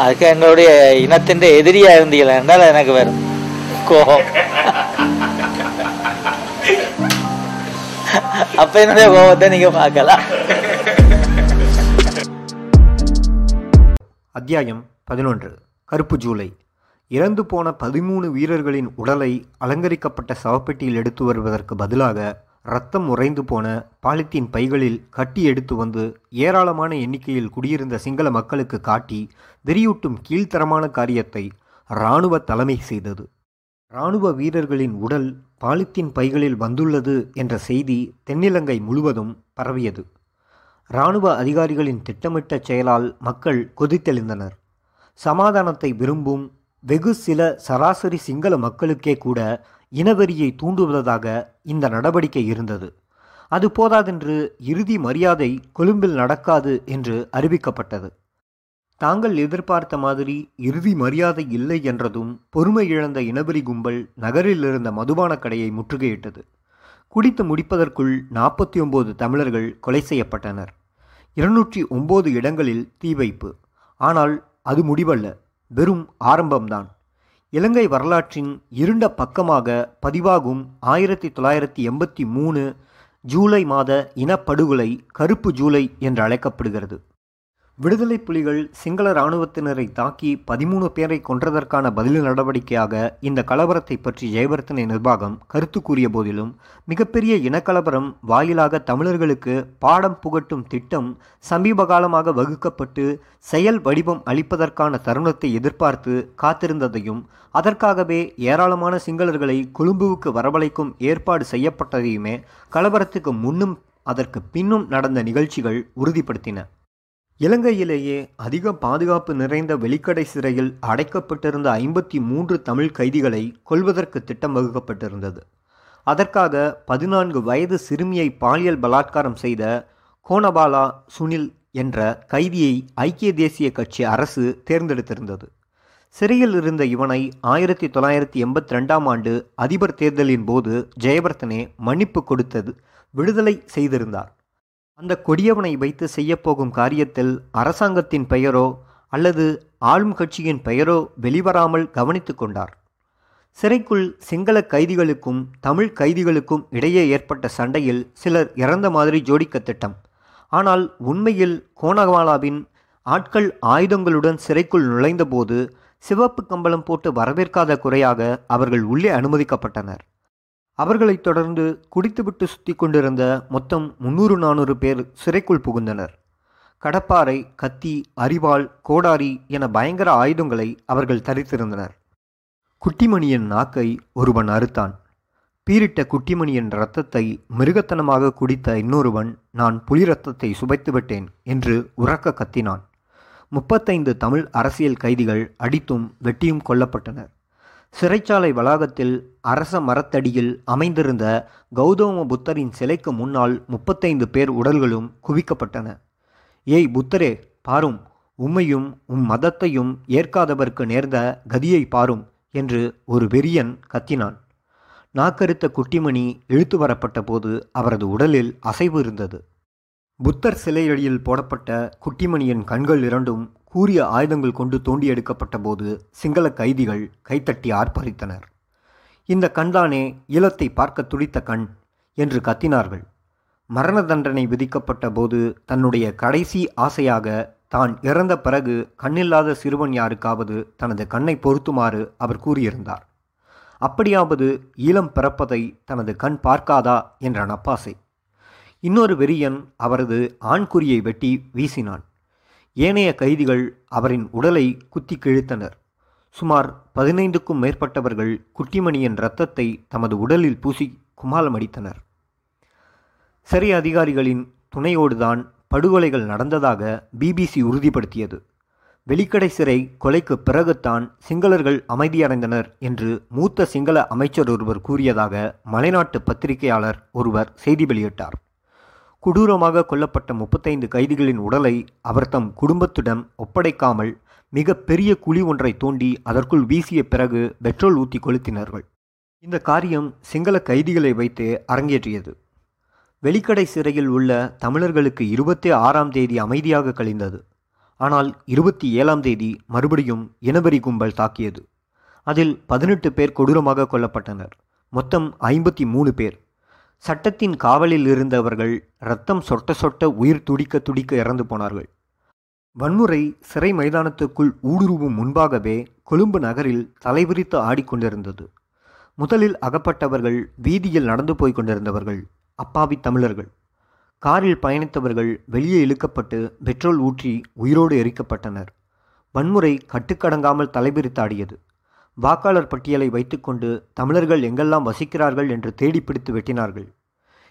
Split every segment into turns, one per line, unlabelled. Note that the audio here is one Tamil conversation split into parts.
அதுக்கு எங்களுடைய இனத்தின் எதிரியா இருந்தீங்களா என்றால் எனக்கு வரும் கோபம். அப்ப என்னுடைய கோபத்தை நீங்க பார்க்கலாம்.
அத்தியாயம் பதினொன்று. கருப்பு ஜூலை. இறந்து போன பதிமூணு வீரர்களின் உடலை அலங்கரிக்கப்பட்ட சவப்பெட்டியில் எடுத்து வருவதற்கு பதிலாக ரத்தம் உறைந்து போன பாலித்தீன் பைகளில் கட்டி எடுத்து வந்து ஏராளமான எண்ணிக்கையில் குடியிருந்த சிங்கள மக்களுக்கு காட்டி வெறியூட்டும் கீழ்த்தரமான காரியத்தை இராணுவ தலைமை செய்தது. இராணுவ வீரர்களின் உடல் பாலித்தீன் பைகளில் வந்துள்ளது என்ற செய்தி தென்னிலங்கை முழுவதும் பரவியது. இராணுவ அதிகாரிகளின் திட்டமிட்ட செயலால் மக்கள் கொதித்தெழுந்தனர். சமாதானத்தை விரும்பும் வெகு சில சராசரி சிங்கள மக்களுக்கே கூட இனவெறியை தூண்டுவதாக இந்த நடவடிக்கை இருந்தது. அது போதாதென்று இறுதி மரியாதை கொழும்பில் நடக்காது என்று அறிவிக்கப்பட்டது. தாங்கள் எதிர்பார்த்த மாதிரி இறுதி மரியாதை இல்லை என்றதும் பொறுமை இழந்த இனவெறி கும்பல் நகரில் இருந்த மதுபான கடையை முற்றுகையிட்டது. குடித்து முடிப்பதற்குள் நாற்பத்தி ஒன்பது தமிழர்கள் கொலை செய்யப்பட்டனர். இருநூற்றி ஒம்பது இடங்களில் தீ வைப்பு. ஆனால் அது முடிவல்ல. வெறும் ஆரம்பம்தான். இலங்கை வரலாற்றின் இருண்ட பக்கமாக பதிவாகும் ஆயிரத்தி தொள்ளாயிரத்தி எண்பத்தி மூணு ஜூலை மாத இனப்படுகொலை கருப்பு ஜூலை என்று அழைக்கப்படுகிறது. விடுதலை புலிகள் சிங்கள இராணுவத்தினரை தாக்கி பதிமூணு பேரை கொன்றதற்கான பதில் நடவடிக்கையாக இந்த கலவரத்தை பற்றி ஜெயவர்த்தனை நிர்வாகம் கருத்து கூறிய போதிலும் மிகப்பெரிய இனக்கலவரம் வாயிலாக தமிழர்களுக்கு பாடம் புகட்டும் திட்டம் சமீப காலமாக வகுக்கப்பட்டு செயல் வடிவம் அளிப்பதற்கான தருணத்தை எதிர்பார்த்து காத்திருந்ததையும் அதற்காகவே ஏராளமான சிங்களர்களை கொழும்புவுக்கு வரவழைக்கும் ஏற்பாடு செய்யப்பட்டதையுமே கலவரத்துக்கு முன்னும் அதற்கு பின்னும் நடந்த நிகழ்ச்சிகள் உறுதிப்படுத்தின. இலங்கையிலேயே அதிக பாதுகாப்பு நிறைந்த வெளிக்கடை சிறையில் அடைக்கப்பட்டிருந்த ஐம்பத்தி மூன்று தமிழ் கைதிகளை கொல்வதற்கு திட்டம் வகுக்கப்பட்டிருந்தது. அதற்காக பதினான்கு வயது சிறுமியை பாலியல் பலாத்காரம் செய்த கோனபாலா சுனில் என்ற கைதியை ஐக்கிய தேசிய கட்சி அரசு தேர்ந்தெடுத்திருந்தது. சிறையில் இருந்த இவனை ஆயிரத்தி தொள்ளாயிரத்தி எண்பத்தி ரெண்டாம் ஆண்டு அதிபர் தேர்தலின் போது ஜெயவர்த்தனே மன்னிப்பு கொடுத்தது விடுதலை செய்திருந்தார். அந்த கொடியவனை வைத்து செய்யப்போகும் காரியத்தில் அரசாங்கத்தின் பெயரோ அல்லது ஆளும் கட்சியின் பெயரோ வெளிவராமல் கவனித்து கொண்டார். சிறைக்குள் சிங்கள கைதிகளுக்கும் தமிழ் கைதிகளுக்கும் இடையே ஏற்பட்ட சண்டையில் சிலர் இறந்த மாதிரி ஜோடிக்க திட்டம். ஆனால் உண்மையில் கோணவாலாவின் ஆட்கள் ஆயுதங்களுடன் சிறைக்குள் நுழைந்தபோது சிவப்பு கம்பளம் போட்டு வரவேற்காத குறையாக அவர்கள் உள்ளே அனுமதிக்கப்பட்டனர். அவர்களைத் தொடர்ந்து குடித்துவிட்டு சுற்றி கொண்டிருந்த மொத்தம் முன்னூறு நானூறு பேர் சிறைக்குள் புகுந்தனர். கடப்பாறை கத்தி அரிவாள் கோடாரி என பயங்கர ஆயுதங்களை அவர்கள் தரித்திருந்தனர். குட்டிமணியின் நாக்கை ஒருவன் அறுத்தான். பீரிட்ட குட்டிமணியின் இரத்தத்தை மிருகத்தனமாக குடித்த இன்னொருவன் நான் புலி ரத்தத்தை சுபைத்துவிட்டேன் என்று உறக்க கத்தினான். முப்பத்தைந்து தமிழ் அரசியல் கைதிகள் அடித்தும் வெட்டியும் கொல்லப்பட்டனர். சிறைச்சாலை வளாகத்தில் அரச மரத்தடியில் அமைந்திருந்த கௌதம புத்தரின் சிலைக்கு முன்னால் முப்பத்தைந்து பேர் உடல்களும் குவிக்கப்பட்டன. ஏய் புத்தரே பாரும். உம்மையும் உம் மதத்தையும் ஏற்காதவர்க்கு நேர்ந்த கதியை பாரும் என்று ஒரு வெறியன் கத்தினான். நாக்கருத்த குட்டிமணி இழுத்து வரப்பட்ட போது அவரது உடலில் அசைவு இருந்தது. புத்தர் சிலையடியில் போடப்பட்ட குட்டிமணியின் கண்கள் இரண்டும் கூரிய ஆயுதங்கள் கொண்டு தோண்டி எடுக்கப்பட்ட போது சிங்கள கைதிகள் கைத்தட்டி ஆர்ப்பரித்தனர். இந்த கண்தானே ஈழத்தை பார்க்க துடித்த கண் என்று கத்தினார்கள். மரண தண்டனை விதிக்கப்பட்ட போது தன்னுடைய கடைசி ஆசையாக தான் இறந்த பிறகு கண்ணில்லாத சிறுவன் யாருக்காவது தனது கண்ணை பொருத்துமாறு அவர் கூறியிருந்தார். அப்படியாவது ஈழம் பிறப்பதை தனது கண் பார்க்காதா என்ற நப்பாசை. இன்னொரு வெறியன் அவரது ஆண்குறியை வெட்டி வீசினான். ஏனைய கைதிகள் அவரின் உடலை குத்தி கிழித்தனர். சுமார் பதினைந்துக்கும் மேற்பட்டவர்கள் குட்டிமணியின் இரத்தத்தை தமது உடலில் பூசி குமாலம் அடித்தனர். சிறை அதிகாரிகளின் துணையோடுதான் படுகொலைகள் நடந்ததாக பிபிசி உறுதிப்படுத்தியது. வெளிக்கடை சிறை கொலைக்கு பிறகுத்தான் சிங்களர்கள் அமைதியடைந்தனர் என்று மூத்த சிங்கள அமைச்சர் ஒருவர் கூறியதாக மலைநாட்டு பத்திரிகையாளர் ஒருவர் செய்தி வெளியிட்டார். கொடூரமாக கொல்லப்பட்ட முப்பத்தைந்து கைதிகளின் உடலை அவர் தம் குடும்பத்திடம் ஒப்படைக்காமல் மிக பெரிய குழி ஒன்றை தோண்டி அதற்குள் வீசிய பிறகு பெட்ரோல் ஊற்றி கொளுத்தினார்கள். இந்த காரியம் சிங்கள கைதிகளை வைத்து அரங்கேற்றியது. வெளிக்கடை சிறையில் உள்ள தமிழர்களுக்கு இருபத்தி ஆறாம் தேதி அமைதியாக கழிந்தது. ஆனால் இருபத்தி ஏழாம் தேதி மறுபடியும் இனவெறி கும்பல் தாக்கியது. அதில் பதினெட்டு பேர் கொடூரமாக கொல்லப்பட்டனர். மொத்தம் ஐம்பத்தி மூணு பேர். சட்டத்தின் காவலில் இருந்தவர்கள் ரத்தம் சொட்ட சொட்ட உயிர் துடிக்க துடிக்க இறந்து போனார்கள். வன்முறை சிறை மைதானத்துக்குள் ஊடுருவும் முன்பாகவே கொழும்பு நகரில் தலைவிரித்து ஆடிக்கொண்டிருந்தது முதலில் அகப்பட்டவர்கள் வீதியில் நடந்து போய் கொண்டிருந்தவர்கள் அப்பாவி தமிழர்கள். காரில் பயணித்தவர்கள் வெளியே இழுக்கப்பட்டு பெட்ரோல் ஊற்றி உயிரோடு எரிக்கப்பட்டனர். வன்முறை கட்டுக்கடங்காமல் தலைபிரித்தாடியது வாக்காளர் பட்டியலை வைத்துக்கொண்டு தமிழர்கள் எங்கெல்லாம் வசிக்கிறார்கள் என்று தேடிப்பிடித்து வெட்டினார்கள்.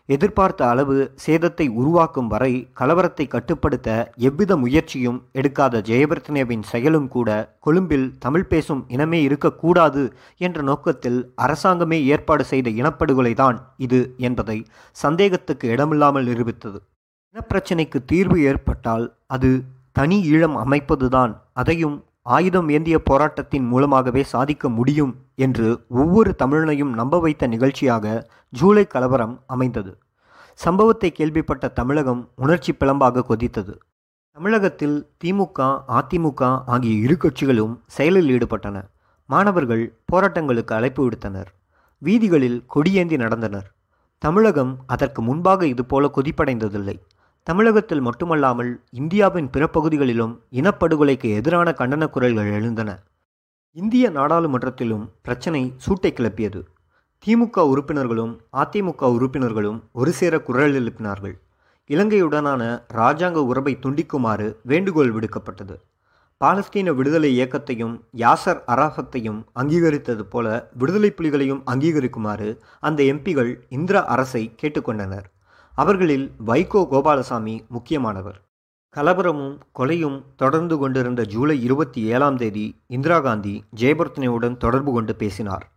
எதிர்பார்த்த அளவு சேதத்தை உருவாக்கும் வரை கலவரத்தை கட்டுப்படுத்த எவ்வித முயற்சியும் எடுக்காத ஜெயபிரத்னேவின் செயலும் கூட கொழும்பில் தமிழ் பேசும் இனமே இருக்கக்கூடாது என்ற நோக்கத்தில் அரசாங்கமே ஏற்பாடு செய்த இனப்படுகொலைதான் இது என்பதை சந்தேகத்துக்கு இடமில்லாமல் நிரூபித்தது. இனப்பிரச்சினைக்கு தீர்வு ஏற்பட்டால் அது தனி ஈழம் அமைப்பதுதான். அதையும் ஆயுதம் ஏந்திய போராட்டத்தின் மூலமாகவே சாதிக்க முடியும் என்று ஒவ்வொரு தமிழனையும் நம்ப வைத்த நிகழ்ச்சியாக ஜூலை கலவரம் அமைந்தது. சம்பவத்தை கேள்விப்பட்ட தமிழகம் உணர்ச்சி பிளம்பாக கொதித்தது. தமிழகத்தில் திமுக அதிமுக ஆகிய இரு கட்சிகளும் செயலில் ஈடுபட்டன. மாணவர்கள் போராட்டங்களுக்கு அழைப்பு விடுத்தனர். வீதிகளில் கொடியேந்தி நடந்தனர். தமிழகம் அதற்கு முன்பாக இதுபோல கொதிப்படைந்ததில்லை. தமிழகத்தில் மட்டுமல்லாமல் இந்தியாவின் பிற பகுதிகளிலும் இனப்படுகொலைக்கு எதிரான கண்டன குரல்கள் எழுந்தன. இந்திய நாடாளுமன்றத்திலும் பிரச்சனை சூட்டை கிளப்பியது. திமுக உறுப்பினர்களும் அதிமுக உறுப்பினர்களும் ஒரு சேர குரல் எழுப்பினார்கள். இலங்கையுடனான இராஜாங்க உறவை துண்டிக்குமாறு வேண்டுகோள் விடுக்கப்பட்டது. பாலஸ்தீன விடுதலை இயக்கத்தையும் யாசர் அராஃபத்தையும் அங்கீகரித்தது போல விடுதலை புலிகளையும் அங்கீகரிக்குமாறு அந்த எம்பிகள் இந்திரா அரசை கேட்டுக்கொண்டனர். அவர்களில் வைகோ கோபாலசாமி முக்கியமானவர். கலவரமும் கொலையும் தொடர்ந்து கொண்டிருந்த ஜூலை இருபத்தி ஏழாம் தேதி இந்திரா காந்தி ஜெயபர்த்தனையுடன் தொடர்பு கொண்டு பேசினார்.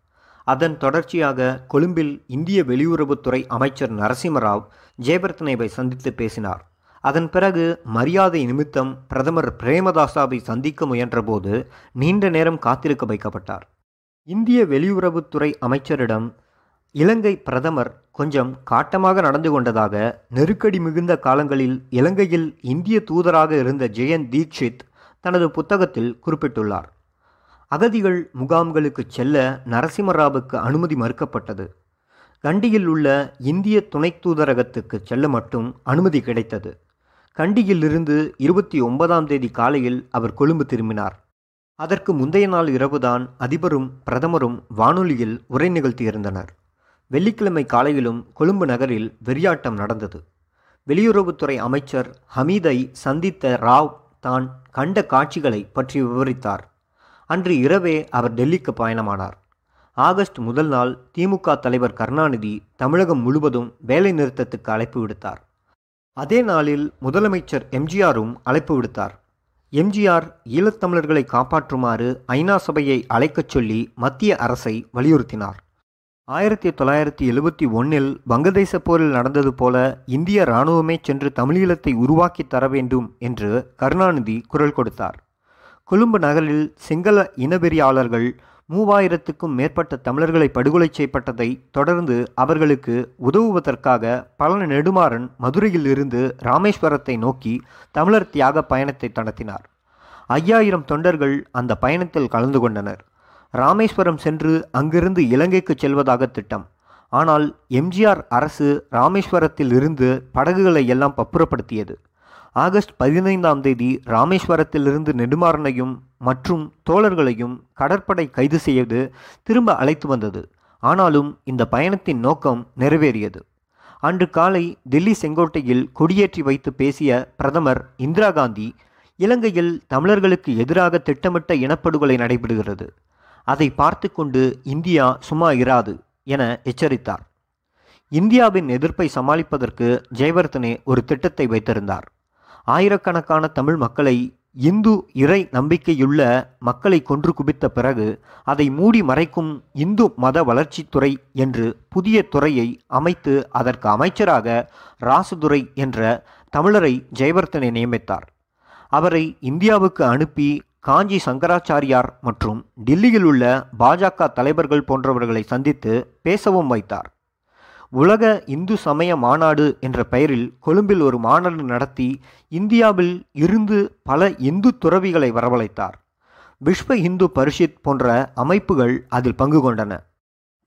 அதன் தொடர்ச்சியாக கொழும்பில் இந்திய வெளியுறவுத்துறை அமைச்சர் நரசிம்மராவ் ஜெயபர்த்தனேவை சந்தித்து பேசினார். அதன் பிறகு மரியாதை நிமித்தம் பிரதமர் பிரேமதாசாவை சந்திக்க முயன்றபோது நீண்ட நேரம் காத்திருக்க வைக்கப்பட்டார். இந்திய வெளியுறவுத்துறை அமைச்சரிடம் இலங்கை பிரதமர் கொஞ்சம் காட்டமாக நடந்து கொண்டதாக நெருக்கடி மிகுந்த காலங்களில் இலங்கையில் இந்திய தூதராக இருந்த ஜெயந்த் தீக்ஷித் தனது புத்தகத்தில் குறிப்பிட்டுள்ளார். அகதிகள் முகாம்களுக்கு செல்ல நரசிம்மராவுக்கு அனுமதி மறுக்கப்பட்டது. கண்டியில் உள்ள இந்திய துணை தூதரகத்துக்கு செல்ல மட்டும் அனுமதி கிடைத்தது. கண்டியிலிருந்து இருபத்தி ஒன்பதாம் தேதி காலையில் அவர் கொழும்பு திரும்பினார். அதற்கு முந்தைய நாள் இரவுதான் அதிபரும் பிரதமரும் வானொலியில் உரை நிகழ்த்தியிருந்தனர். வெள்ளிக்கிழமை காலையிலும் கொழும்பு நகரில் வெறியாட்டம் நடந்தது. வெளியுறவுத்துறை அமைச்சர் ஹமீதை சந்தித்த ராவ் தான் கண்ட காட்சிகளை பற்றி விவரித்தார். அன்று இரவே அவர் டெல்லிக்கு பயணமானார். ஆகஸ்ட் முதல் நாள் திமுக தலைவர் கருணாநிதி தமிழகம் முழுவதும் வேலை நிறுத்தத்துக்கு அழைப்பு விடுத்தார். அதே நாளில் முதலமைச்சர் எம்ஜிஆரும் அழைப்பு விடுத்தார். எம்ஜிஆர் ஈழத்தமிழர்களை காப்பாற்றுமாறு ஐநா சபையை அழைக்கச் சொல்லி மத்திய அரசை வலியுறுத்தினார். ஆயிரத்தி தொள்ளாயிரத்தி எழுபத்தி ஒன்னில் வங்கதேச போரில் நடந்தது போல இந்திய இராணுவமே சென்று தமிழீழத்தை உருவாக்கி தர வேண்டும் என்று கருணாநிதி குரல் கொடுத்தார். கொழும்பு நகரில் சிங்கள இனவெறியாளர்கள் மூவாயிரத்துக்கும் மேற்பட்ட தமிழர்களை படுகொலை செய்யப்பட்டதை தொடர்ந்து அவர்களுக்கு உதவுவதற்காக பழன நெடுமாறன் மதுரையில் இருந்து ராமேஸ்வரத்தை நோக்கி தமிழர் தியாக பயணத்தை நடத்தினார். ஐயாயிரம் தொண்டர்கள் அந்த பயணத்தில் கலந்து கொண்டனர். ராமேஸ்வரம் சென்று அங்கிருந்து இலங்கைக்கு செல்வதாக திட்டம். ஆனால் எம்ஜிஆர் அரசு ராமேஸ்வரத்தில் இருந்து படகுகளை எல்லாம் பப்புறப்படுத்தியது. ஆகஸ்ட் பதினைந்தாம் தேதி ராமேஸ்வரத்திலிருந்து நெடுமாறனையும் மற்றும் தோழர்களையும் கடற்படை கைது செய்து திரும்ப அழைத்து வந்தது. ஆனாலும் இந்த பயணத்தின் நோக்கம் நிறைவேறியது. அன்று காலை டெல்லி செங்கோட்டையில் கொடியேற்றி வைத்து பேசிய பிரதமர் இந்திரா காந்தி இலங்கையில் தமிழர்களுக்கு எதிராக திட்டமிட்ட இனப்படுகொலை நடைபெறுகிறது. அதை பார்த்து கொண்டு இந்தியா சும்மா இராது என எச்சரித்தார். இந்தியாவின் எதிர்ப்பை சமாளிப்பதற்கு ஜெயவர்தனே ஒரு திட்டத்தை வைத்திருந்தார். ஆயிரக்கணக்கான தமிழ் மக்களை இந்து இறை நம்பிக்கையுள்ள மக்களை கொன்று குவித்த பிறகு அதை மூடி மறைக்கும் இந்து மத வளர்ச்சித்துறை என்று புதிய துறையை அமைத்து அதற்கு அமைச்சராக ராசுதுரை என்ற தமிழரை ஜெயவர்தனை நியமித்தார். அவரை இந்தியாவுக்கு அனுப்பி காஞ்சி சங்கராச்சாரியார் மற்றும் டில்லியில் உள்ள பாஜக தலைவர்கள் போன்றவர்களை சந்தித்து பேசவும் வைத்தார். உலக இந்து சமய மாநாடு என்ற பெயரில் கொழும்பில் ஒரு மாநாடு நடத்தி இந்தியாவில் இருந்து பல இந்து துறவிகளை வரவழைத்தார். விஸ்வ இந்து பரிஷத் போன்ற அமைப்புகள் அதில் பங்கு கொண்டன.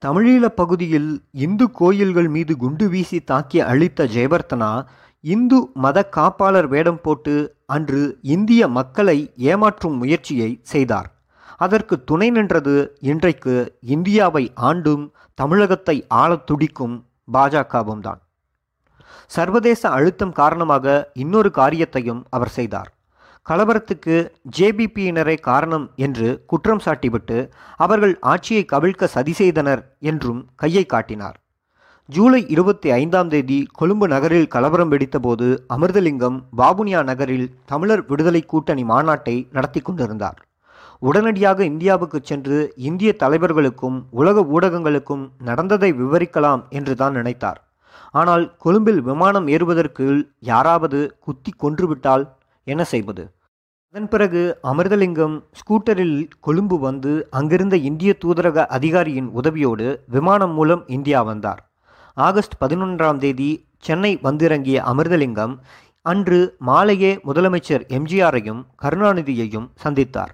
தமிழீழ பகுதியில் இந்து கோயில்கள் மீது குண்டு வீசி தாக்கி அழித்த ஜெயவர்த்தனா இந்து மத காப்பாளர் வேடம் போட்டு அன்று இந்திய மக்களை ஏமாற்றும் முயற்சியை செய்தார். அதற்கு துணை நின்றது இன்றைக்கு இந்தியாவை ஆண்டும் தமிழகத்தை ஆளத் துடிக்கும் பாஜகவும் தான் சர்வதேச அழுத்தம் காரணமாக இன்னொரு காரியத்தையும் அவர் செய்தார். கலவரத்துக்கு ஜேபிபியினரே காரணம் என்று குற்றம் சாட்டிவிட்டு அவர்கள் ஆட்சியை கவிழ்க்க சதி செய்தனர் என்றும் கையை காட்டினார். ஜூலை இருபத்தி ஐந்தாம் தேதி கொழும்பு நகரில் கலவரம் வெடித்தபோது அமிர்தலிங்கம் பாபுனியா நகரில் தமிழர் விடுதலை கூட்டணி மாநாட்டை நடத்தி கொண்டிருந்தார். உடனடியாக இந்தியாவுக்கு சென்று இந்திய தலைவர்களுக்கும் உலக ஊடகங்களுக்கும் நடந்ததை விவரிக்கலாம் என்று தான் நினைத்தார். ஆனால் கொழும்பில் விமானம் ஏறுவதற்கு யாராவது குத்தி கொன்றுவிட்டால் என்ன செய்வது? அதன் பிறகு அமிர்தலிங்கம் ஸ்கூட்டரில் கொழும்பு வந்து அங்கிருந்த இந்திய தூதரக அதிகாரியின் உதவியோடு விமானம் மூலம் இந்தியா வந்தார். ஆகஸ்ட் பதினொன்றாம் தேதி சென்னை வந்திறங்கிய அமிர்தலிங்கம் அன்று மாலையே முதலமைச்சர் எம்ஜிஆரையும் கருணாநிதியையும் சந்தித்தார்.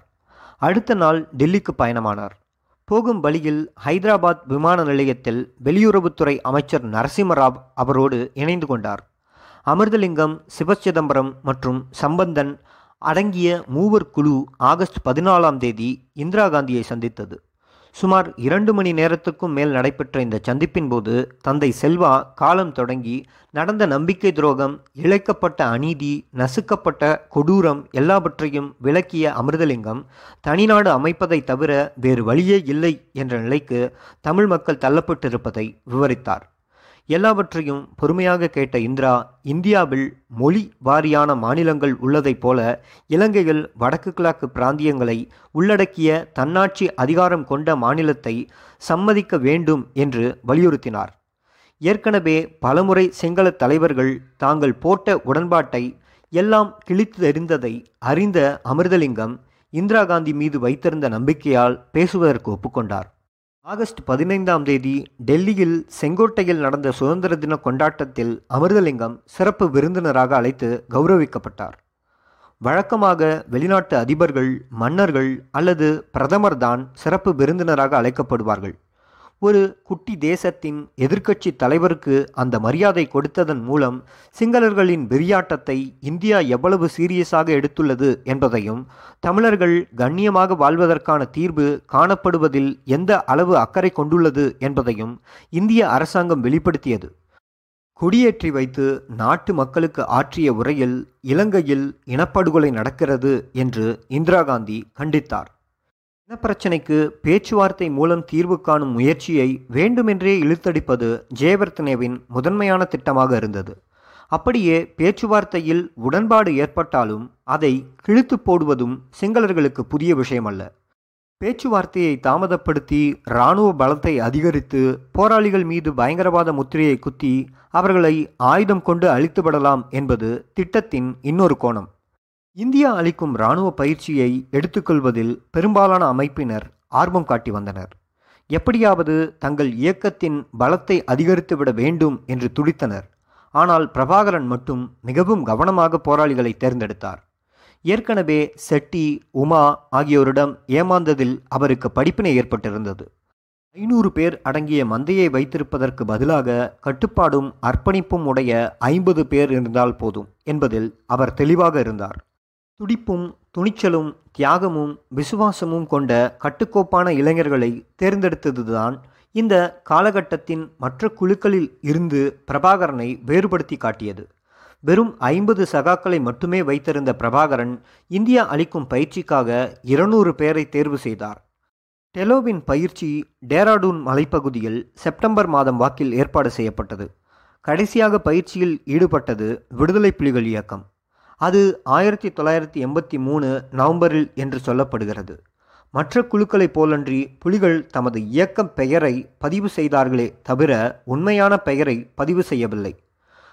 அடுத்த நாள் டெல்லிக்கு பயணமானார். போகும் வழியில் ஹைதராபாத் விமான நிலையத்தில் வெளியுறவுத்துறை அமைச்சர் நரசிம்மராவ் அவரோடு இணைந்து கொண்டார். அமிர்தலிங்கம் சிவச்சிதம்பரம் மற்றும் சம்பந்தன் அடங்கிய மூவர் குழு ஆகஸ்ட் பதினாலாம் தேதி இந்திரா காந்தியை சந்தித்தது. சுமார் இரண்டு மணி நேரத்துக்கும் மேல் நடைபெற்ற இந்த சந்திப்பின் போது தந்தை செல்வா காலம் தொடங்கி நடந்த நம்பிக்கை துரோகம் இழைக்கப்பட்ட அநீதி நசுக்கப்பட்ட கொடூரம் எல்லாவற்றையும் விளக்கிய அமிர்தலிங்கம் தனிநாடு அமைப்பதை தவிர வேறு வழியே இல்லை என்ற நிலைக்கு தமிழ் மக்கள் தள்ளப்பட்டிருப்பதை விவரித்தார். எல்லாவற்றையும் பொறுமையாக கேட்ட இந்திரா இந்தியாவில் மொழி வாரியான மாநிலங்கள் உள்ளதைப் போல இலங்கையில் வடக்கு கிழக்கு பிராந்தியங்களை உள்ளடக்கிய தன்னாட்சி அதிகாரம் கொண்ட மாநிலத்தை சம்மதிக்க வேண்டும் என்று வலியுறுத்தினார். ஏற்கனவே பலமுறை சிங்கள தலைவர்கள் தாங்கள் போட்ட உடன்பாட்டை எல்லாம் கிழித்து எறிந்ததை அறிந்த அமிர்தலிங்கம் இந்திரா காந்தி மீது வைத்திருந்த நம்பிக்கையால் பேசுவதற்கு ஒப்புக்கொண்டார். ஆகஸ்ட் பதினைந்தாம் தேதி டெல்லியில் செங்கோட்டையில் நடந்த சுதந்திர தின கொண்டாட்டத்தில் அமிர்தலிங்கம் சிறப்பு விருந்தினராக அழைத்து கௌரவிக்கப்பட்டார். வழக்கமாக வெளிநாட்டு அதிபர்கள் மன்னர்கள் அல்லது பிரதமர் தான் சிறப்பு விருந்தினராக அழைக்கப்படுவார்கள். ஒரு குட்டி தேசத்தின் எதிர்க்கட்சி தலைவருக்கு அந்த மரியாதை கொடுத்ததன் மூலம் சிங்களர்களின் வெறியாட்டத்தை இந்தியா எவ்வளவு சீரியஸாக எடுத்துள்ளது என்பதையும் தமிழர்கள் கண்ணியமாக வாழ்வதற்கான தீர்வு காணப்படுவதில் எந்த அளவு அக்கறை கொண்டுள்ளது என்பதையும் இந்திய அரசாங்கம் வெளிப்படுத்தியது. குடியேற்றி வைத்து நாட்டு மக்களுக்கு ஆற்றிய உரையில் இலங்கையில் இனப்படுகொலை நடக்கிறது என்று இந்திரா காந்தி கண்டித்தார். இனப்பிரச்சினைக்கு பேச்சுவார்த்தை மூலம் தீர்வு காணும் முயற்சியை வேண்டுமென்றே இழுத்தடிப்பது ஜெயவர்த்தனேவின் முதன்மையான திட்டமாக இருந்தது. அப்படியே பேச்சுவார்த்தையில் உடன்பாடு ஏற்பட்டாலும் அதை கிழித்து போடுவதும் சிங்களர்களுக்கு புதிய விஷயமல்ல. பேச்சுவார்த்தையை தாமதப்படுத்தி இராணுவ பலத்தை அதிகரித்து போராளிகள் மீது பயங்கரவாத முத்திரையை குத்தி அவர்களை ஆயுதம் கொண்டு அழித்துவிடலாம் என்பது திட்டத்தின் இன்னொரு கோணம். இந்தியா அளிக்கும் இராணுவ பயிற்சியை எடுத்துக்கொள்வதில் பெரும்பாலான அமைப்பினர் ஆர்வம் காட்டி வந்தனர். எப்படியாவது தங்கள் இயக்கத்தின் பலத்தை அதிகரித்துவிட வேண்டும் என்று துடித்தனர். ஆனால் பிரபாகரன் மட்டும் மிகவும் கவனமாக போராளிகளை தேர்ந்தெடுத்தார். ஏற்கனவே செட்டி உமா ஆகியோரிடம் ஏமாந்ததில் அவருக்கு படிப்பினை ஏற்பட்டிருந்தது. ஐநூறு பேர் அடங்கிய மந்தையை வைத்திருப்பதற்கு பதிலாக கட்டுப்பாடும் அர்ப்பணிப்பும் உடைய ஐம்பது பேர் இருந்தால் போதும் என்பதில் அவர் தெளிவாக இருந்தார். துடிப்பும் துணிச்சலும் தியாகமும் விசுவாசமும் கொண்ட கட்டுக்கோப்பான இளைஞர்களை தேர்ந்தெடுத்ததுதான் இந்த காலகட்டத்தின் மற்ற குழுக்களில் இருந்து பிரபாகரனை வேறுபடுத்தி காட்டியது. வெறும் ஐம்பது சகாக்களை மட்டுமே வைத்திருந்த பிரபாகரன் இந்தியா அளிக்கும் பயிற்சிக்காக இருநூறு பேரை தேர்வு செய்தார். டெலோவின் பயிற்சி டேராடூன் மலைப்பகுதியில் செப்டம்பர் மாதம் வாக்கில் ஏற்பாடு செய்யப்பட்டது. கடைசியாக பயிற்சியில் ஈடுபட்டது விடுதலை புலிகள் இயக்கம். அது ஆயிரத்தி தொள்ளாயிரத்தி எண்பத்தி மூணு நவம்பரில் என்று சொல்லப்படுகிறது. மற்ற குழுக்களைப் போலன்றி புலிகள் தமது இயக்கம் பெயரை பதிவு செய்தார்களே தவிர உண்மையான பெயரை பதிவு செய்யவில்லை.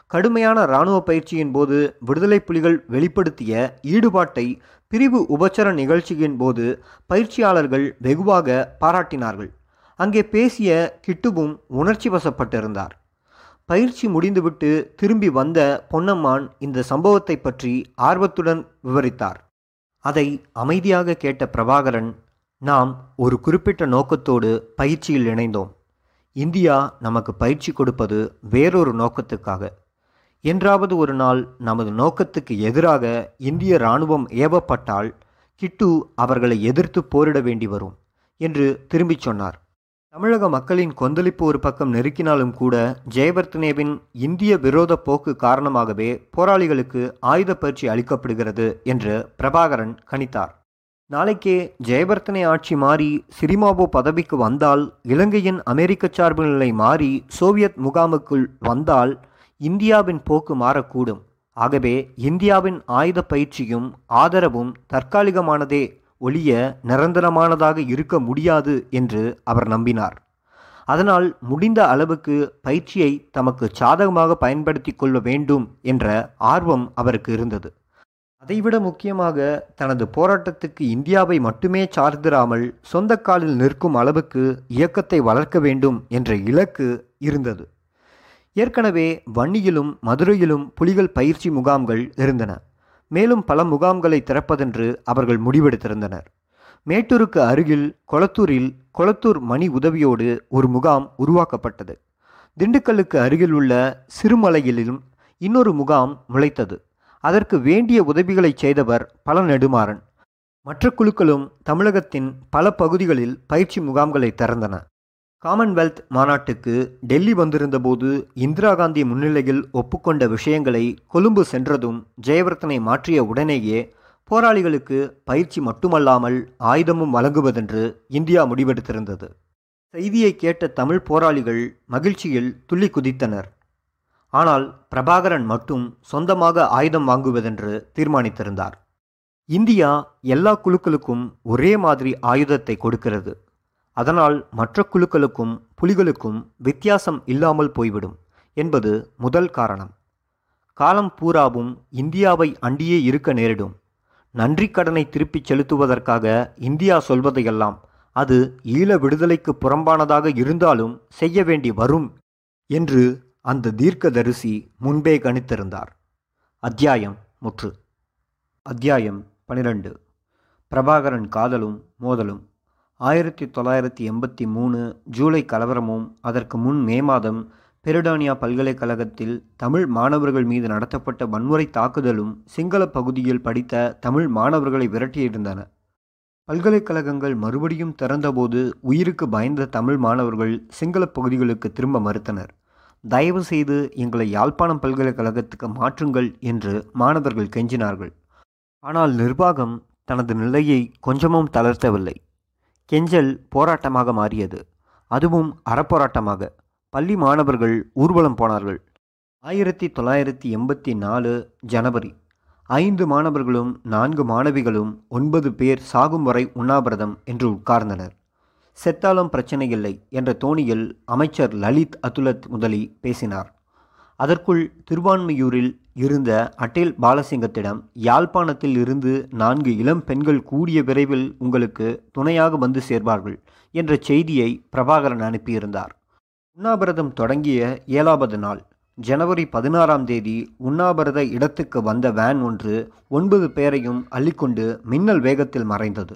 கடுமையான இராணுவ பயிற்சியின் போது விடுதலை புலிகள் வெளிப்படுத்திய ஈடுபாட்டை பிரிவு உபச்சர நிகழ்ச்சியின் போது பயிற்சியாளர்கள் வெகுவாக பாராட்டினார்கள். அங்கே பேசிய கிட்டுவும் உணர்ச்சி வசப்பட்டிருந்தார். பயிற்சி முடிந்துவிட்டு திரும்பி வந்த பொன்னம்மான் இந்த சம்பவத்தை பற்றி ஆர்வத்துடன் விவரித்தார். அதை அமைதியாக கேட்ட பிரபாகரன் நாம் ஒரு குறிப்பிட்ட நோக்கத்தோடு பயிற்சியில் இணைந்தோம். இந்தியா நமக்கு பயிற்சி கொடுப்பது வேறொரு நோக்கத்துக்காக. என்றாவது ஒரு நாள் நமது நோக்கத்துக்கு எதிராக இந்திய இராணுவம் ஏவப்பட்டால் கிட்டு அவர்களை எதிர்த்து போரிட வேண்டி வரும் என்று திரும்பிச் சொன்னார். தமிழக மக்களின் கொந்தளிப்பு ஒரு பக்கம் நெருக்கினாலும் கூட ஜெயவர்த்தனேவின் இந்திய விரோத போக்கு காரணமாகவே போராளிகளுக்கு ஆயுத பயிற்சி அளிக்கப்படுகிறது என்று பிரபாகரன் கணித்தார். நாளைக்கே ஜெயவர்த்தனை ஆட்சி மாறி சிரிமாபோ பதவிக்கு வந்தால் இலங்கையின் அமெரிக்க சார்பு நிலை மாறி சோவியத் முகாமுக்குள் வந்தால் இந்தியாவின் போக்கு மாறக்கூடும். ஆகவே இந்தியாவின் ஆயுத பயிற்சியும் ஆதரவும் தற்காலிகமானதே ஒழிய நிரந்தரமானதாக இருக்க முடியாது என்று அவர் நம்பினார். அதனால் முடிந்த அளவுக்கு பயிற்சியை தமக்கு சாதகமாக பயன்படுத்தி கொள்ள வேண்டும் என்ற ஆர்வம் அவருக்கு இருந்தது. அதைவிட முக்கியமாக தனது போராட்டத்துக்கு இந்தியாவை மட்டுமே சார்ந்திராமல் சொந்த காலில் நிற்கும் அளவுக்கு இயக்கத்தை வளர்க்க வேண்டும் என்ற இலக்கு இருந்தது. ஏற்கனவே வன்னியிலும் மதுரையிலும் புலிகள் பயிற்சி முகாம்கள் இருந்தன. மேலும் பல முகாம்களை திறப்பதென்று அவர்கள் முடிவெடுத்திருந்தனர். மேட்டூருக்கு அருகில் கொளத்தூரில் கொளத்தூர் மணி உதவியோடு ஒரு முகாம் உருவாக்கப்பட்டது. திண்டுக்கல்லுக்கு அருகில் உள்ள சிறுமலையிலும் இன்னொரு முகாம் முளைத்தது. அதற்கு வேண்டிய உதவிகளை செய்தவர் பல நெடுமாறன். மற்ற குழுக்களும் தமிழகத்தின் பல பகுதிகளில் பயிற்சி முகாம்களை திறந்தன. காமன்வெல்த் மாநாட்டுக்கு டெல்லி வந்திருந்தபோது இந்திரா காந்தி முன்னிலையில் ஒப்புக்கொண்ட விஷயங்களை கொழும்பு சென்றதும் ஜெயவர்த்தனை மாற்றிய உடனேயே போராளிகளுக்கு பயிற்சி மட்டுமல்லாமல் ஆயுதமும் வழங்குவதென்று இந்தியா முடிவெடுத்திருந்தது. செய்தியை கேட்ட தமிழ் போராளிகள் மகிழ்ச்சியில் துள்ளி குதித்தனர். ஆனால் பிரபாகரன் மட்டும் சொந்தமாக ஆயுதம் வாங்குவதென்று தீர்மானித்திருந்தார். இந்தியா எல்லா குழுக்களுக்கும் ஒரே மாதிரி ஆயுதத்தை கொடுக்கிறது. அதனால் மற்ற குழுக்களுக்கும் புலிகளுக்கும் வித்தியாசம் இல்லாமல் போய்விடும் என்பது முதல் காரணம். காலம் பூராவும் இந்தியாவை அண்டியே இருக்க நேரிடும். நன்றி கடனை திருப்பிச் செலுத்துவதற்காக இந்தியா சொல்வதையெல்லாம் அது ஈழ விடுதலைக்கு புறம்பானதாக இருந்தாலும் செய்ய வேண்டி வரும் என்று அந்த தீர்க்கதரிசி முன்பே கணித்திருந்தார். அத்தியாயம் முற்று. அத்தியாயம் பனிரெண்டு. பிரபாகரன் காதலும் மோதலும். ஆயிரத்தி தொள்ளாயிரத்தி எண்பத்தி மூணு ஜூலை கலவரமும் அதற்கு முன் மே மாதம் பெருடானியா பல்கலைக்கழகத்தில் தமிழ் மாணவர்கள் மீது நடத்தப்பட்ட வன்முறை தாக்குதலும் சிங்கள பகுதியில் படித்த தமிழ் மாணவர்களை விரட்டியிருந்தன பல்கலைக்கழகங்கள் மறுபடியும் திறந்தபோது உயிருக்கு பயந்த தமிழ் மாணவர்கள் சிங்கள பகுதிகளுக்கு திரும்ப மறுத்தனர். தயவு செய்து எங்களை யாழ்ப்பாணம் பல்கலைக்கழகத்துக்கு மாற்றுங்கள் என்று மாணவர்கள் கெஞ்சினார்கள். ஆனால் நிர்வாகம் தனது நிலையை கொஞ்சமும் தளர்த்தவில்லை. கெஞ்சல் போராட்டமாக மாறியது. அதுவும் அறப்போராட்டமாக. பள்ளி மாணவர்கள் ஊர்வலம் போனார்கள். ஆயிரத்தி தொள்ளாயிரத்தி எண்பத்தி நாலு ஜனவரி. ஐந்து மாணவர்களும் நான்கு மாணவிகளும் ஒன்பது பேர் சாகும் வரை உண்ணாவிரதம் என்று உட்கார்ந்தனர். செத்தாலும் பிரச்சனை இல்லை என்ற தோணியில் அமைச்சர் லலித் அதுலத் முதலி பேசினார். அதற்குள் திருவான்மையூரில் இருந்த அட்டேல் பாலசிங்கத்திடம் யாழ்ப்பாணத்தில் இருந்து நான்கு இளம் பெண்கள் கூடிய விரைவில் உங்களுக்கு துணையாக வந்து சேர்வார்கள் என்ற செய்தியை பிரபாகரன் அனுப்பியிருந்தார். உண்ணாவிரதம் தொடங்கிய ஏழாவது நாள் ஜனவரி பதினாறாம் தேதி உண்ணாவிரத இடத்துக்கு வந்த வேன் ஒன்று ஒன்பது பேரையும் அள்ளிக்கொண்டு மின்னல் வேகத்தில் மறைந்தது.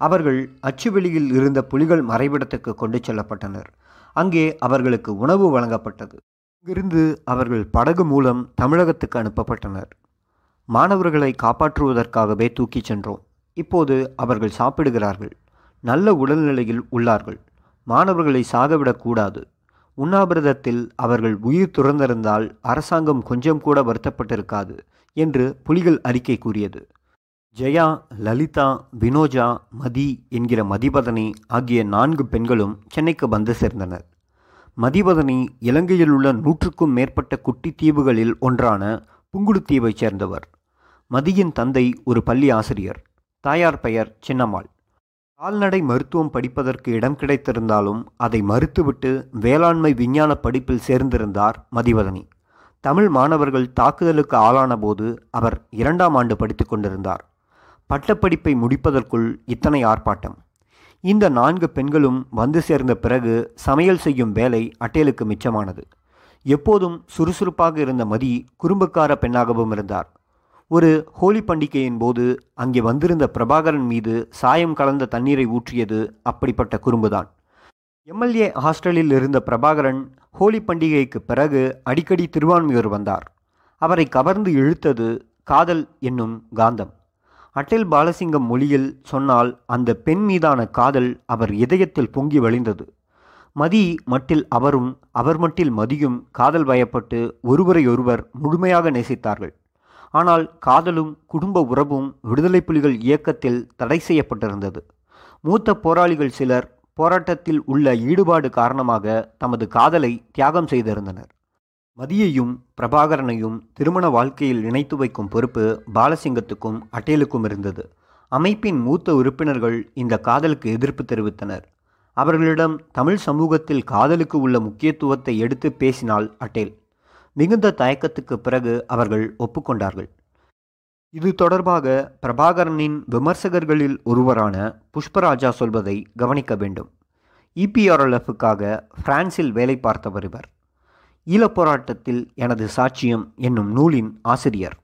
அவர்கள் அச்சுவெளியில் இருந்த புலிகள் மறைவிடத்துக்கு கொண்டு செல்லப்பட்டனர். அங்கே அவர்களுக்கு உணவு வழங்கப்பட்டது. இங்கிருந்து அவர்கள் படகு மூலம் தமிழகத்துக்கு அனுப்பப்பட்டனர். மாணவர்களை காப்பாற்றுவதற்காகவே தூக்கிச் சென்றோம். இப்போது அவர்கள் சாப்பிடுகிறார்கள். நல்ல உடல்நிலையில் உள்ளார்கள். மாணவர்களை சாகவிடக்கூடாது உண்ணாவிரதத்தில் அவர்கள் உயிர் துறந்திருந்தால் அரசாங்கம் கொஞ்சம் கூட வருத்தப்பட்டிருக்காது என்று புலிகள் அறிக்கை கூறியது. ஜெயா லலிதா வினோஜா மதி என்கிற மதிபதனி ஆகிய நான்கு பெண்களும் சென்னைக்கு வந்து சேர்ந்தனர். மதிவதனி இலங்கையில் உள்ள நூற்றுக்கும் மேற்பட்ட குட்டி தீவுகளில் ஒன்றான புங்குடுதீவைச் சேர்ந்தவர். மதியின் தந்தை ஒரு பள்ளி ஆசிரியர். தாயார் பெயர் சின்னம்மாள். கால்நடை மருத்துவம் படிப்பதற்கு இடம் கிடைத்திருந்தாலும் அதை மறுத்துவிட்டு வேளாண்மை விஞ்ஞான படிப்பில் சேர்ந்திருந்தார் மதிவதனி. தமிழ் மாணவர்கள் தாக்குதலுக்கு ஆளான போது அவர் இரண்டாம் ஆண்டு படித்து கொண்டிருந்தார். பட்டப்படிப்பை முடிப்பதற்குள் இத்தனை ஆர்ப்பாட்டம். இந்த நான்கு பெண்களும் வந்து சேர்ந்த பிறகு சமையல் செய்யும் வேலை அட்டேலுக்கு மிச்சமானது. எப்போதும் சுறுசுறுப்பாக இருந்த மதி குறும்புக்கார பெண்ணாகவும் இருந்தார். ஒரு ஹோலி பண்டிகையின் போது அங்கே வந்திருந்த பிரபாகரன் மீது சாயம் கலந்த தண்ணீரை ஊற்றியது அப்படிப்பட்ட குறும்புதான். எம்எல்ஏ ஹாஸ்டலில் இருந்த பிரபாகரன் ஹோலி பண்டிகைக்கு பிறகு அடிக்கடி திருவான்மியூர் வந்தார். அவரை கவர்ந்து இழுத்தது காதல் என்னும் காந்தம். அட்டில் பாலசிங்கம் மொழியில் சொன்னால் அந்த பெண் மீதான காதல் அவர் இதயத்தில் பொங்கி வழிந்தது. மதி மட்டில் அவரும் அவர் மட்டில் மதியும் காதல் பயப்பட்டு ஒருவரையொருவர் முழுமையாக நேசித்தார்கள். ஆனால் காதலும் குடும்ப உறவும் விடுதலை புலிகள் இயக்கத்தில் தடை செய்யப்பட்டிருந்தது. மூத்த போராளிகள் சிலர் போராட்டத்தில் உள்ள ஈடுபாடு காரணமாக தமது காதலை தியாகம் செய்திருந்தனர். மதியையும் பிரபாகரனையும் திருமண வாழ்க்கையில் இணைத்து வைக்கும் பொறுப்பு பாலசிங்கத்துக்கும் அட்டேலுக்கும் இருந்தது. அமைப்பின் மூத்த உறுப்பினர்கள் இந்த காதலுக்கு எதிர்ப்பு தெரிவித்தனர். அவர்களிடம் தமிழ் சமூகத்தில் காதலுக்கு உள்ள முக்கியத்துவத்தை எடுத்து பேசினாள் அட்டேல் மிகுந்த தயக்கத்துக்கு பிறகு அவர்கள் ஒப்புக்கொண்டார்கள். இது தொடர்பாக பிரபாகரனின் விமர்சகர்களில் ஒருவரான புஷ்பராஜா சொல்வதை கவனிக்க வேண்டும். இபிஆர்எல்எஃப்காக பிரான்சில் வேலை பார்த்தவர் இவர். ஈழப் போராட்டத்தில் எனது சாட்சியம் என்னும் நூலின் ஆசிரியர்.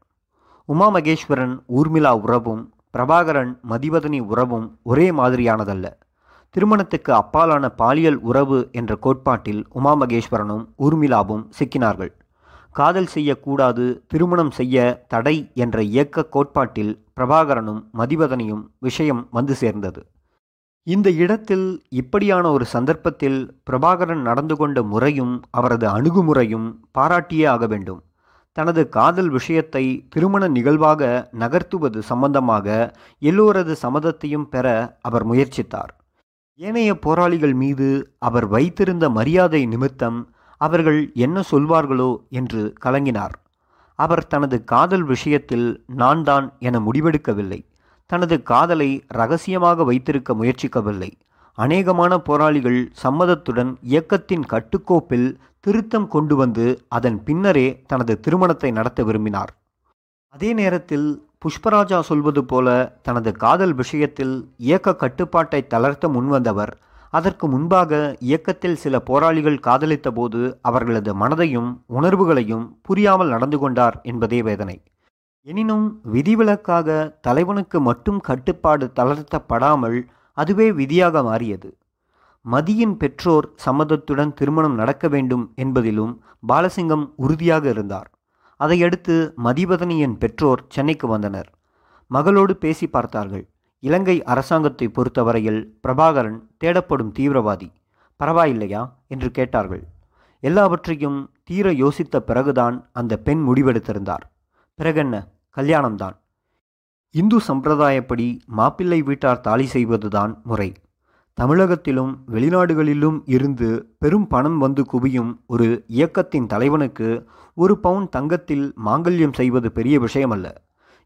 உமா மகேஸ்வரன் ஊர்மிளா உறவும் பிரபாகரன் மதிவதனி உறவும் ஒரே மாதிரியானதல்ல. திருமணத்துக்கு அப்பாலான பாலியல் உறவு என்ற கோட்பாட்டில் உமா மகேஸ்வரனும் ஊர்மிளாவும் சிக்கினார்கள். காதல் செய்யக்கூடாது திருமணம் செய்ய தடை என்ற இயக்க கோட்பாட்டில் பிரபாகரனும் மதிவதனியும் விஷயம் வந்து சேர்ந்தது. இந்த இடத்தில் இப்படியான ஒரு சந்தர்ப்பத்தில் பிரபாகரன் நடந்து கொண்ட முறையும் அவரது அணுகுமுறையும் பாராட்டியே ஆக வேண்டும். தனது காதல் விஷயத்தை திருமண நிகழ்வாக நகர்த்துவது சம்பந்தமாக எல்லோரது சம்மதத்தையும் பெற அவர் முயற்சித்தார். ஏனைய போராளிகள் மீது அவர் வைத்திருந்த மரியாதை நிமித்தம் அவர்கள் என்ன சொல்வார்களோ என்று கலங்கினார். அவர் தனது காதல் விஷயத்தில் நான் தான் என முடிவெடுக்கவில்லை. தனது காதலை ரகசியமாக வைத்திருக்க முயற்சிக்கவில்லை. அநேகமான போராளிகள் சம்மதத்துடன் இயக்கத்தின் கட்டுக்கோப்பில் திருத்தம் கொண்டு வந்து அதன் பின்னரே தனது திருமணத்தை நடத்த விரும்பினார். அதே நேரத்தில் புஷ்பராஜா சொல்வது போல தனது காதல் விஷயத்தில் இயக்க கட்டுப்பாட்டை தளர்த்த முன்வந்தவர். அதற்கு முன்பாக இயக்கத்தில் சில போராளிகள் காதலித்த போது அவர்களது மனதையும் உணர்வுகளையும் புரியாமல் நடந்து கொண்டார் என்பதே வேதனை. எனினும் விதிவிலக்காக தலைவனுக்கு மட்டும் கட்டுப்பாடு தளர்த்தப்படாமல் அதுவே விதியாக மாறியது. மதியின் பெற்றோர் சம்மதத்துடன் திருமணம் நடக்க வேண்டும் என்பதிலும் பாலசிங்கம் உறுதியாக இருந்தார். அதையடுத்து மதிவதனியின் பெற்றோர் சென்னைக்கு வந்தனர். மகளோடு பேசி பார்த்தார்கள். இலங்கை அரசாங்கத்தை பொறுத்தவரையில் பிரபாகரன் தேடப்படும் தீவிரவாதி. பரவாயில்லையா? என்று கேட்டார்கள். எல்லாவற்றையும் தீர யோசித்த பிறகுதான் அந்த பெண் முடிவெடுத்திருந்தார். பிறகென்ன? கல்யாணம்தான். இந்து சம்பிரதாயப்படி மாப்பிள்ளை வீட்டார் தாலி செய்வதுதான் முறை. தமிழகத்திலும் வெளிநாடுகளிலும் இருந்து பெரும் பணம் வந்து குவியும் ஒரு இயக்கத்தின் தலைவனுக்கு ஒரு பவுன் தங்கத்தில் மாங்கல்யம் செய்வது பெரிய விஷயமல்ல.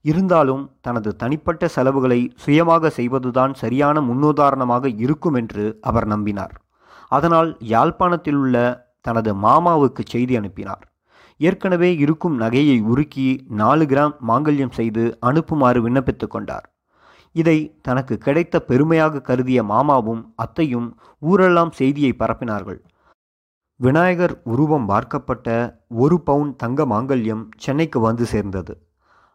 இருந்தாலும் தனது தனிப்பட்ட செலவுகளை சுயமாக செய்வதுதான் சரியான முன்னுதாரணமாக இருக்கும் என்று அவர் நம்பினார். அதனால் யாழ்ப்பாணத்தில் உள்ள தனது மாமாவுக்கு செய்தி அனுப்பினார். ஏற்கனவே இருக்கும் நகையை உருக்கி நாலு கிராம் மாங்கல்யம் செய்து அனுப்புமாறு விண்ணப்பித்து கொண்டார். இதை தனக்கு கிடைத்த பெருமையாக கருதிய மாமாவும் அத்தையும் ஊரெல்லாம் செய்தியை பரப்பினார்கள். விநாயகர் உருவம் பார்க்கப்பட்ட ஒரு பவுன் தங்க மாங்கல்யம் சென்னைக்கு வந்து சேர்ந்தது.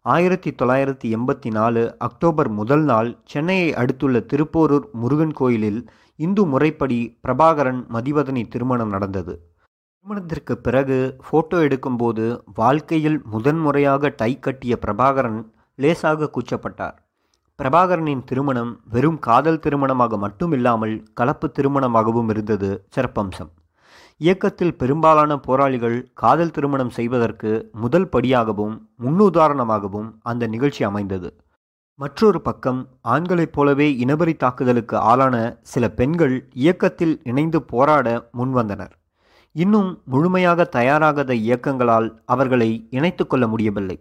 ஆயிரத்தி தொள்ளாயிரத்தி எண்பத்தி நாலு அக்டோபர் முதல் நாள் சென்னையை அடுத்துள்ள திருப்போரூர் முருகன் கோயிலில் இந்து முறைப்படி பிரபாகரன் மதிவதனி திருமணம் நடந்தது. திருமணத்திற்கு பிறகு ஃபோட்டோ எடுக்கும்போது வாழ்க்கையில் முதன்முறையாக டை கட்டிய பிரபாகரன் லேசாக கூச்சப்பட்டார். பிரபாகரனின் திருமணம் வெறும் காதல் திருமணமாக மட்டுமில்லாமல் கலப்பு திருமணமாகவும் இருந்தது சிறப்பம்சம். இயக்கத்தில் பெரும்பாலான போராளிகள் காதல் திருமணம் செய்வதற்கு முதல் படியாகவும் முன்னுதாரணமாகவும் அந்த நிகழ்ச்சி அமைந்தது. மற்றொரு பக்கம் ஆண்களைப் போலவே இனவரி தாக்குதலுக்கு ஆளான சில பெண்கள் இயக்கத்தில் இணைந்து போராட முன்வந்தனர். இன்னும் முழுமையாக தயாராகாத இயக்கங்களால் அவர்களை இணைத்து கொள்ள முடியவில்லை.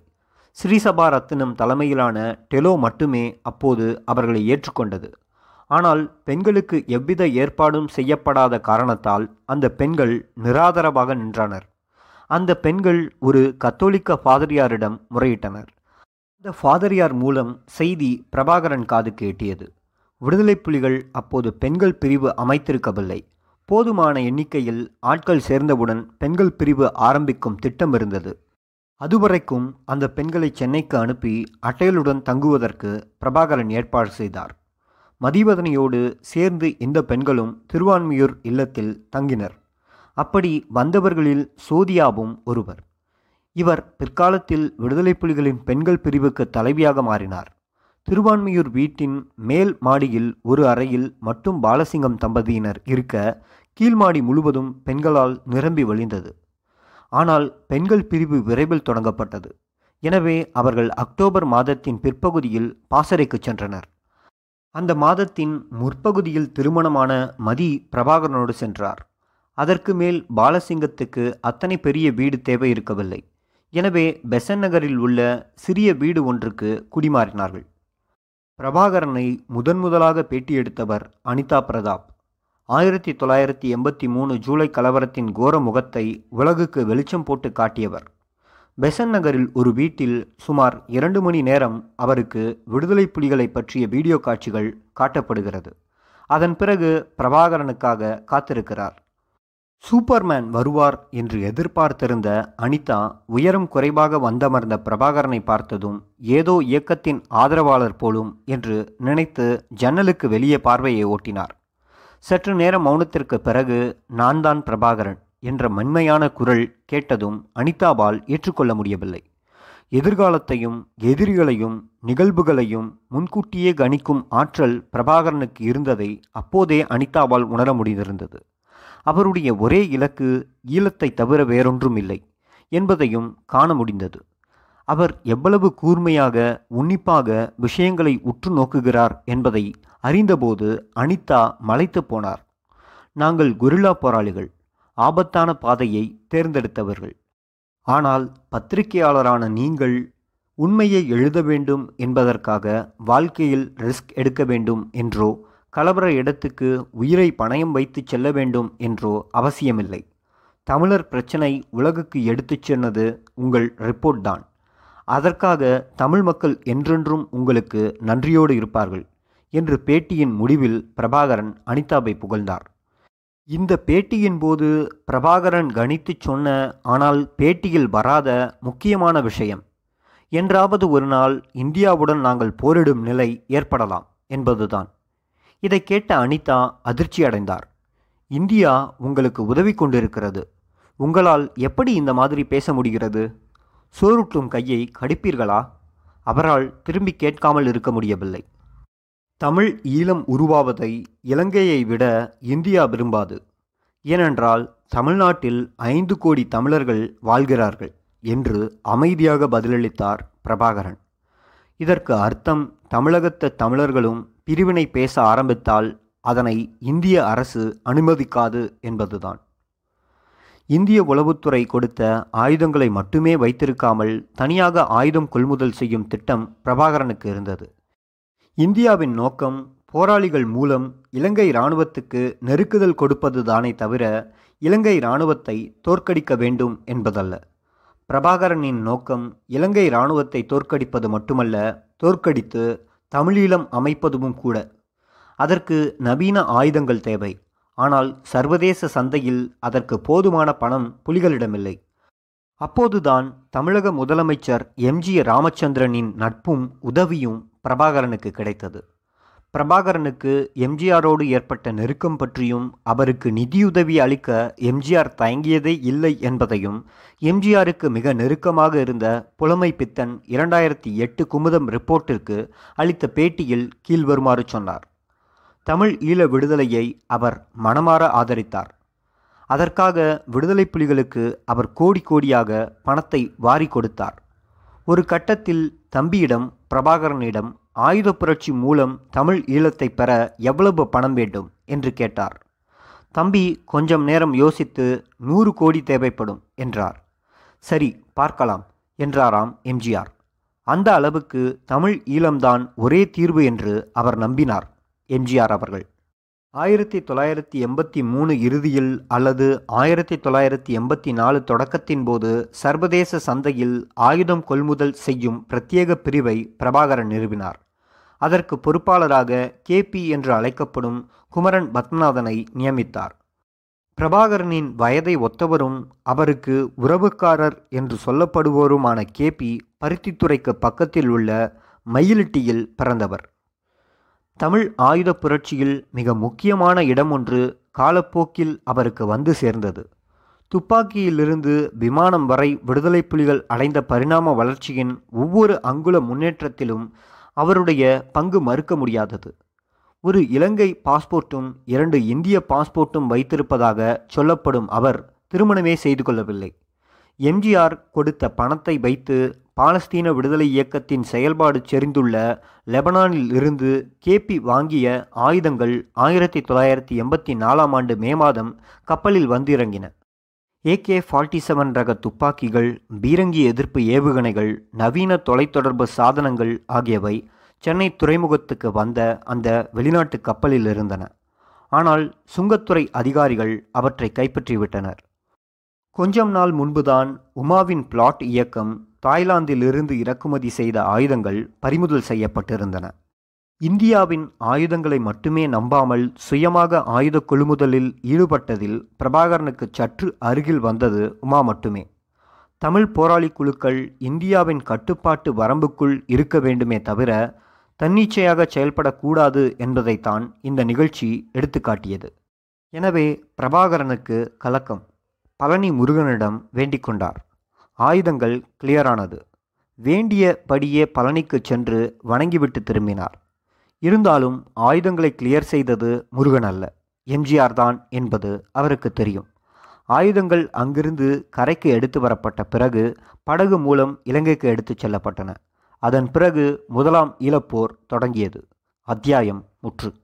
ஸ்ரீசபா ரத்தினம் தலைமையிலான டெலோ மட்டுமே அப்போது அவர்களை ஏற்றுக்கொண்டது. ஆனால் பெண்களுக்கு எவ்வித ஏற்பாடும் செய்யப்படாத காரணத்தால் அந்த பெண்கள் நிராதரவாக நின்றனர். அந்த பெண்கள் ஒரு கத்தோலிக்க ஃபாதரியாரிடம் முறையிட்டனர். அந்த ஃபாதரியார் மூலம் செய்தி பிரபாகரன் காதுக்கு எட்டியது. விடுதலை புலிகள் அப்போது பெண்கள் பிரிவு அமைத்திருக்கவில்லை. போதுமான எண்ணிக்கையில் ஆட்கள் சேர்ந்தவுடன் பெண்கள் பிரிவு ஆரம்பிக்கும் திட்டம் இருந்தது. அதுவரைக்கும் அந்த பெண்களை சென்னைக்கு அனுப்பி அட்டையலுடன் தங்குவதற்கு பிரபாகரன் ஏற்பாடு செய்தார். மதிவதனையோடு சேர்ந்து இந்த பெண்களும் திருவான்மியூர் இல்லத்தில் தங்கினர். அப்படி வந்தவர்களில் சோதியாவும் ஒருவர். இவர் பிற்காலத்தில் விடுதலை புலிகளின் பெண்கள் பிரிவுக்கு தலைவியாக மாறினார். திருவான்மியூர் வீட்டின் மேல் மாடியில் ஒரு அறையில் மட்டும் பாலசிங்கம் தம்பதியினர் இருக்க கீழ்மாடி முழுவதும் பெண்களால் நிரம்பி வழிந்தது. ஆனால் பெண்கள் பிரிவு விரைவில் தொடங்கப்பட்டது. எனவே அவர்கள் அக்டோபர் மாதத்தின் பிற்பகுதியில் பாசறைக்கு சென்றனர். அந்த மாதத்தின் முற்பகுதியில் திருமணமான மதி பிரபாகரனோடு சென்றார். அதற்கு மேல் பாலசிங்கத்துக்கு அத்தனை பெரிய வீடு தேவை இருக்கவில்லை எனவே பெசன் நகரில் உள்ள சிறிய வீடு ஒன்றுக்கு குடிமாறினார்கள். பிரபாகரனை முதன் முதலாக பேட்டி எடுத்தவர் அனிதா பிரதாப். ஆயிரத்தி தொள்ளாயிரத்தி எண்பத்தி மூணு ஜூலை கலவரத்தின் கோர முகத்தை உலகுக்கு வெளிச்சம் போட்டு காட்டியவர். பெசன் நகரில் ஒரு வீட்டில் சுமார் இரண்டு மணி நேரம் அவருக்கு விடுதலை புலிகளை பற்றிய வீடியோ காட்சிகள் காட்டப்படுகிறது. அதன் பிறகு பிரபாகரனுக்காக காத்திருக்கிறார். சூப்பர்மேன் வருவார் என்று எதிர்பார்த்திருந்த அனிதா உயரம் குறைவாக வந்தமர்ந்த பிரபாகரனை பார்த்ததும் ஏதோ இயக்கத்தின் ஆதரவாளர் போலும் என்று நினைத்து ஜன்னலுக்கு வெளியே பார்வையை ஓட்டினார். சற்று நேரம் மௌனத்திற்கு பிறகு நான் தான் பிரபாகரன் என்ற மண்மையான குரல் கேட்டதும் அனிதாவால் ஏற்றுக்கொள்ள முடியவில்லை. எதிர்காலத்தையும் எதிரிகளையும் நிகழ்வுகளையும் முன்கூட்டியே கணிக்கும் ஆற்றல் பிரபாகரனுக்கு இருந்ததை அப்போதே அனிதாவால் உணர முடிந்திருந்தது. அவருடைய ஒரே இலக்கு ஈழத்தை தவிர வேறொன்றும் இல்லை என்பதையும் காண முடிந்தது. அவர் எவ்வளவு கூர்மையாக உன்னிப்பாக விஷயங்களை உற்று நோக்குகிறார் என்பதை அறிந்தபோது அனிதா மலைத்து போனார். நாங்கள் குரில்லா போராளிகள். ஆபத்தான பாதையை தேர்ந்தெடுத்தவர்கள். ஆனால் பத்திரிகையாளரான நீங்கள் உண்மையை எழுத வேண்டும் என்பதற்காக வாழ்க்கையில் ரிஸ்க் எடுக்க வேண்டும் என்றோ கலவர இடத்துக்கு உயிரை பணயம் வைத்து செல்ல வேண்டும் என்றோ அவசியமில்லை. தமிழர் பிரச்சனை உலகுக்கு எடுத்துச் சென்றது உங்கள் ரிப்போர்ட் தான். அதற்காக தமிழ் மக்கள் என்றென்றும் உங்களுக்கு நன்றியோடு இருப்பார்கள். என்று பேட்டியின் முடிவில் பிரபாகரன் அனிதாவை புகழ்ந்தார். இந்த பேட்டியின் போது பிரபாகரன் கணித்து சொன்ன ஆனால் பேட்டியில் வராத முக்கியமான விஷயம். என்றாவது ஒரு நாள் இந்தியாவுடன் நாங்கள் போரிடும் நிலை ஏற்படலாம் என்பதுதான். இதை கேட்ட அனிதா அதிர்ச்சி அடைந்தார். இந்தியா உங்களுக்கு உதவி கொண்டிருக்கிறது. உங்களால் எப்படி இந்த மாதிரி பேச முடிகிறது? சோறுட்டும் கையை கடிப்பீர்களா? அவரால் திரும்பி கேட்காமல் இருக்க முடியவில்லை. தமிழ் ஈழம் உருவாவதை இலங்கையை விட இந்தியா விரும்பாது. ஏனென்றால் தமிழ்நாட்டில் ஐந்து கோடி தமிழர்கள் வாழ்கிறார்கள் என்று அமைதியாக பதிலளித்தார் பிரபாகரன். இதற்கு அர்த்தம் தமிழகத்து தமிழர்களும் பிரிவினை பேச ஆரம்பித்தால் அதனை இந்திய அரசு அனுமதிக்காது என்பதுதான். இந்திய உளவுத்துறை கொடுத்த ஆயுதங்களை மட்டுமே வைத்திருக்காமல் தனியாக ஆயுதம் கொள்முதல் செய்யும் திட்டம் பிரபாகரனுக்கு இருந்தது. இந்தியாவின் நோக்கம் போராளிகள் மூலம் இலங்கை இராணுவத்துக்கு நெருக்குதல் கொடுப்பது தானே தவிர இலங்கை இராணுவத்தை தோற்கடிக்க வேண்டும் என்பதல்ல. பிரபாகரனின் நோக்கம் இலங்கை இராணுவத்தை தோற்கடிப்பது மட்டுமல்ல தோற்கடித்து தமிழீழம் அமைப்பதும் கூட. அதற்கு நவீன ஆயுதங்கள் தேவை. ஆனால் சர்வதேச சந்தையில் அதற்கு போதுமான பணம் புலிகளிடமில்லை. அப்போதுதான் தமிழக முதலமைச்சர் எம்ஜி ராமச்சந்திரனின் நட்பும் உதவியும் பிரபாகரனுக்கு கிடைத்தது. பிரபாகரனுக்கு எம்ஜிஆரோடு ஏற்பட்ட நெருக்கம் பற்றியும் அவருக்கு நிதியுதவி அளிக்க எம்ஜிஆர் தயங்கியதே இல்லை என்பதையும் எம்ஜிஆருக்கு மிக நெருக்கமாக இருந்த புலமை பித்தன் இரண்டாயிரத்தி எட்டு குமுதம் ரிப்போர்ட்டிற்கு அளித்த பேட்டியில் கீழ்வருமாறு சொன்னார். தமிழ் ஈழ விடுதலையை அவர் மனமாற ஆதரித்தார். அதற்காக விடுதலை புலிகளுக்கு அவர் கோடி கோடியாக பணத்தை வாரி கொடுத்தார். ஒரு கட்டத்தில் தம்பியிடம் பிரபாகரனிடம் ஆயுத புரட்சி மூலம் தமிழ் ஈழத்தை பெற எவ்வளவு பணம் வேண்டும்? என்று கேட்டார். தம்பி கொஞ்சம் நேரம் யோசித்து நூறு கோடி தேவைப்படும் என்றார். சரி பார்க்கலாம் என்றாராம் எம்ஜிஆர். அந்த அளவுக்கு தமிழ் ஈழம்தான் ஒரே தீர்வு என்று அவர் நம்பினார் எம்ஜிஆர் அவர்கள். ஆயிரத்தி தொள்ளாயிரத்தி எண்பத்தி மூணு இறுதியில் அல்லது ஆயிரத்தி தொள்ளாயிரத்தி எண்பத்தி நாலு தொடக்கத்தின் போது சர்வதேச சந்தையில் ஆயுதம் கொள்முதல் செய்யும் பிரத்யேக பிரிவை பிரபாகரன் நிறுவினார். அதற்கு பொறுப்பாளராக கேபி என்று அழைக்கப்படும் குமரன் பத்மநாதனை நியமித்தார். பிரபாகரனின் வயதை ஒத்தவரும் அவருக்கு உறவுக்காரர் என்று சொல்லப்படுவோருமான கேபி பருத்தித்துறைக்கு பக்கத்தில் உள்ள மயிலிட்டியில் பிறந்தவர். தமிழ் ஆயுத புரட்சியில் மிக முக்கியமான இடம் ஒன்று காலப்போக்கில் அவருக்கு வந்து சேர்ந்தது. துப்பாக்கியிலிருந்து விமானம் வரை விடுதலை புலிகள் அடைந்த பரிணாம வளர்ச்சியின் ஒவ்வொரு அங்குல முன்னேற்றத்திலும் அவருடைய பங்கு மறுக்க முடியாதது. ஒரு இலங்கை பாஸ்போர்ட்டும் இரண்டு இந்திய பாஸ்போர்ட்டும் வைத்திருப்பதாக சொல்லப்படும் அவர் திருமணமே செய்து கொள்ளவில்லை. எம்ஜிஆர் கொடுத்த பணத்தை வைத்து பாலஸ்தீன விடுதலை இயக்கத்தின் செயல்பாடு செறிந்துள்ள லெபனானில் இருந்து கேபி வாங்கிய ஆயுதங்கள் ஆயிரத்தி தொள்ளாயிரத்தி எண்பத்தி நாலாம் ஆண்டு மே மாதம் கப்பலில் வந்திறங்கின. ஏகே ஃபார்ட்டி செவன் ரக துப்பாக்கிகள் பீரங்கி எதிர்ப்பு ஏவுகணைகள் நவீன தொலைத்தொடர்பு சாதனங்கள் ஆகியவை சென்னை துறைமுகத்துக்கு வந்த அந்த வெளிநாட்டு கப்பலில் இருந்தன. ஆனால் சுங்கத்துறை அதிகாரிகள் அவற்றை கைப்பற்றிவிட்டனர். கொஞ்சம் நாள் முன்புதான் உமாவின் பிளாட் இயக்கம் தாய்லாந்திலிருந்து இறக்குமதி செய்த ஆயுதங்கள் பறிமுதல் செய்யப்பட்டிருந்தன. இந்தியாவின் ஆயுதங்களை மட்டுமே நம்பாமல் சுயமாக ஆயுத கொள்முதலில் ஈடுபட்டதில் பிரபாகரனுக்கு சற்று அருகில் வந்தது உமா மட்டுமே. தமிழ் போராளி குழுக்கள் இந்தியாவின் கட்டுப்பாட்டு வரம்புக்குள் இருக்க வேண்டுமே தவிர தன்னிச்சையாக செயல்படக்கூடாது என்பதைத்தான் இந்த நிகழ்ச்சி எடுத்துக்காட்டியது. எனவே பிரபாகரனுக்கு கலக்கம். பழனி முருகனிடம் வேண்டிக் கொண்டார். ஆயுதங்கள் கிளியரானது. வேண்டியபடியே பழனிக்கு சென்று வணங்கிவிட்டு திரும்பினார். இருந்தாலும் ஆயுதங்களை கிளியர் செய்தது முருகன் அல்ல. எம்ஜிஆர் தான் என்பது அவருக்கு தெரியும். ஆயுதங்கள் அங்கிருந்து கரைக்கு எடுத்து வரப்பட்ட பிறகு படகு மூலம் இலங்கைக்கு எடுத்துச் செல்லப்பட்டன. அதன் பிறகு முதலாம் ஈழப்போர் தொடங்கியது. அத்தியாயம் முற்று.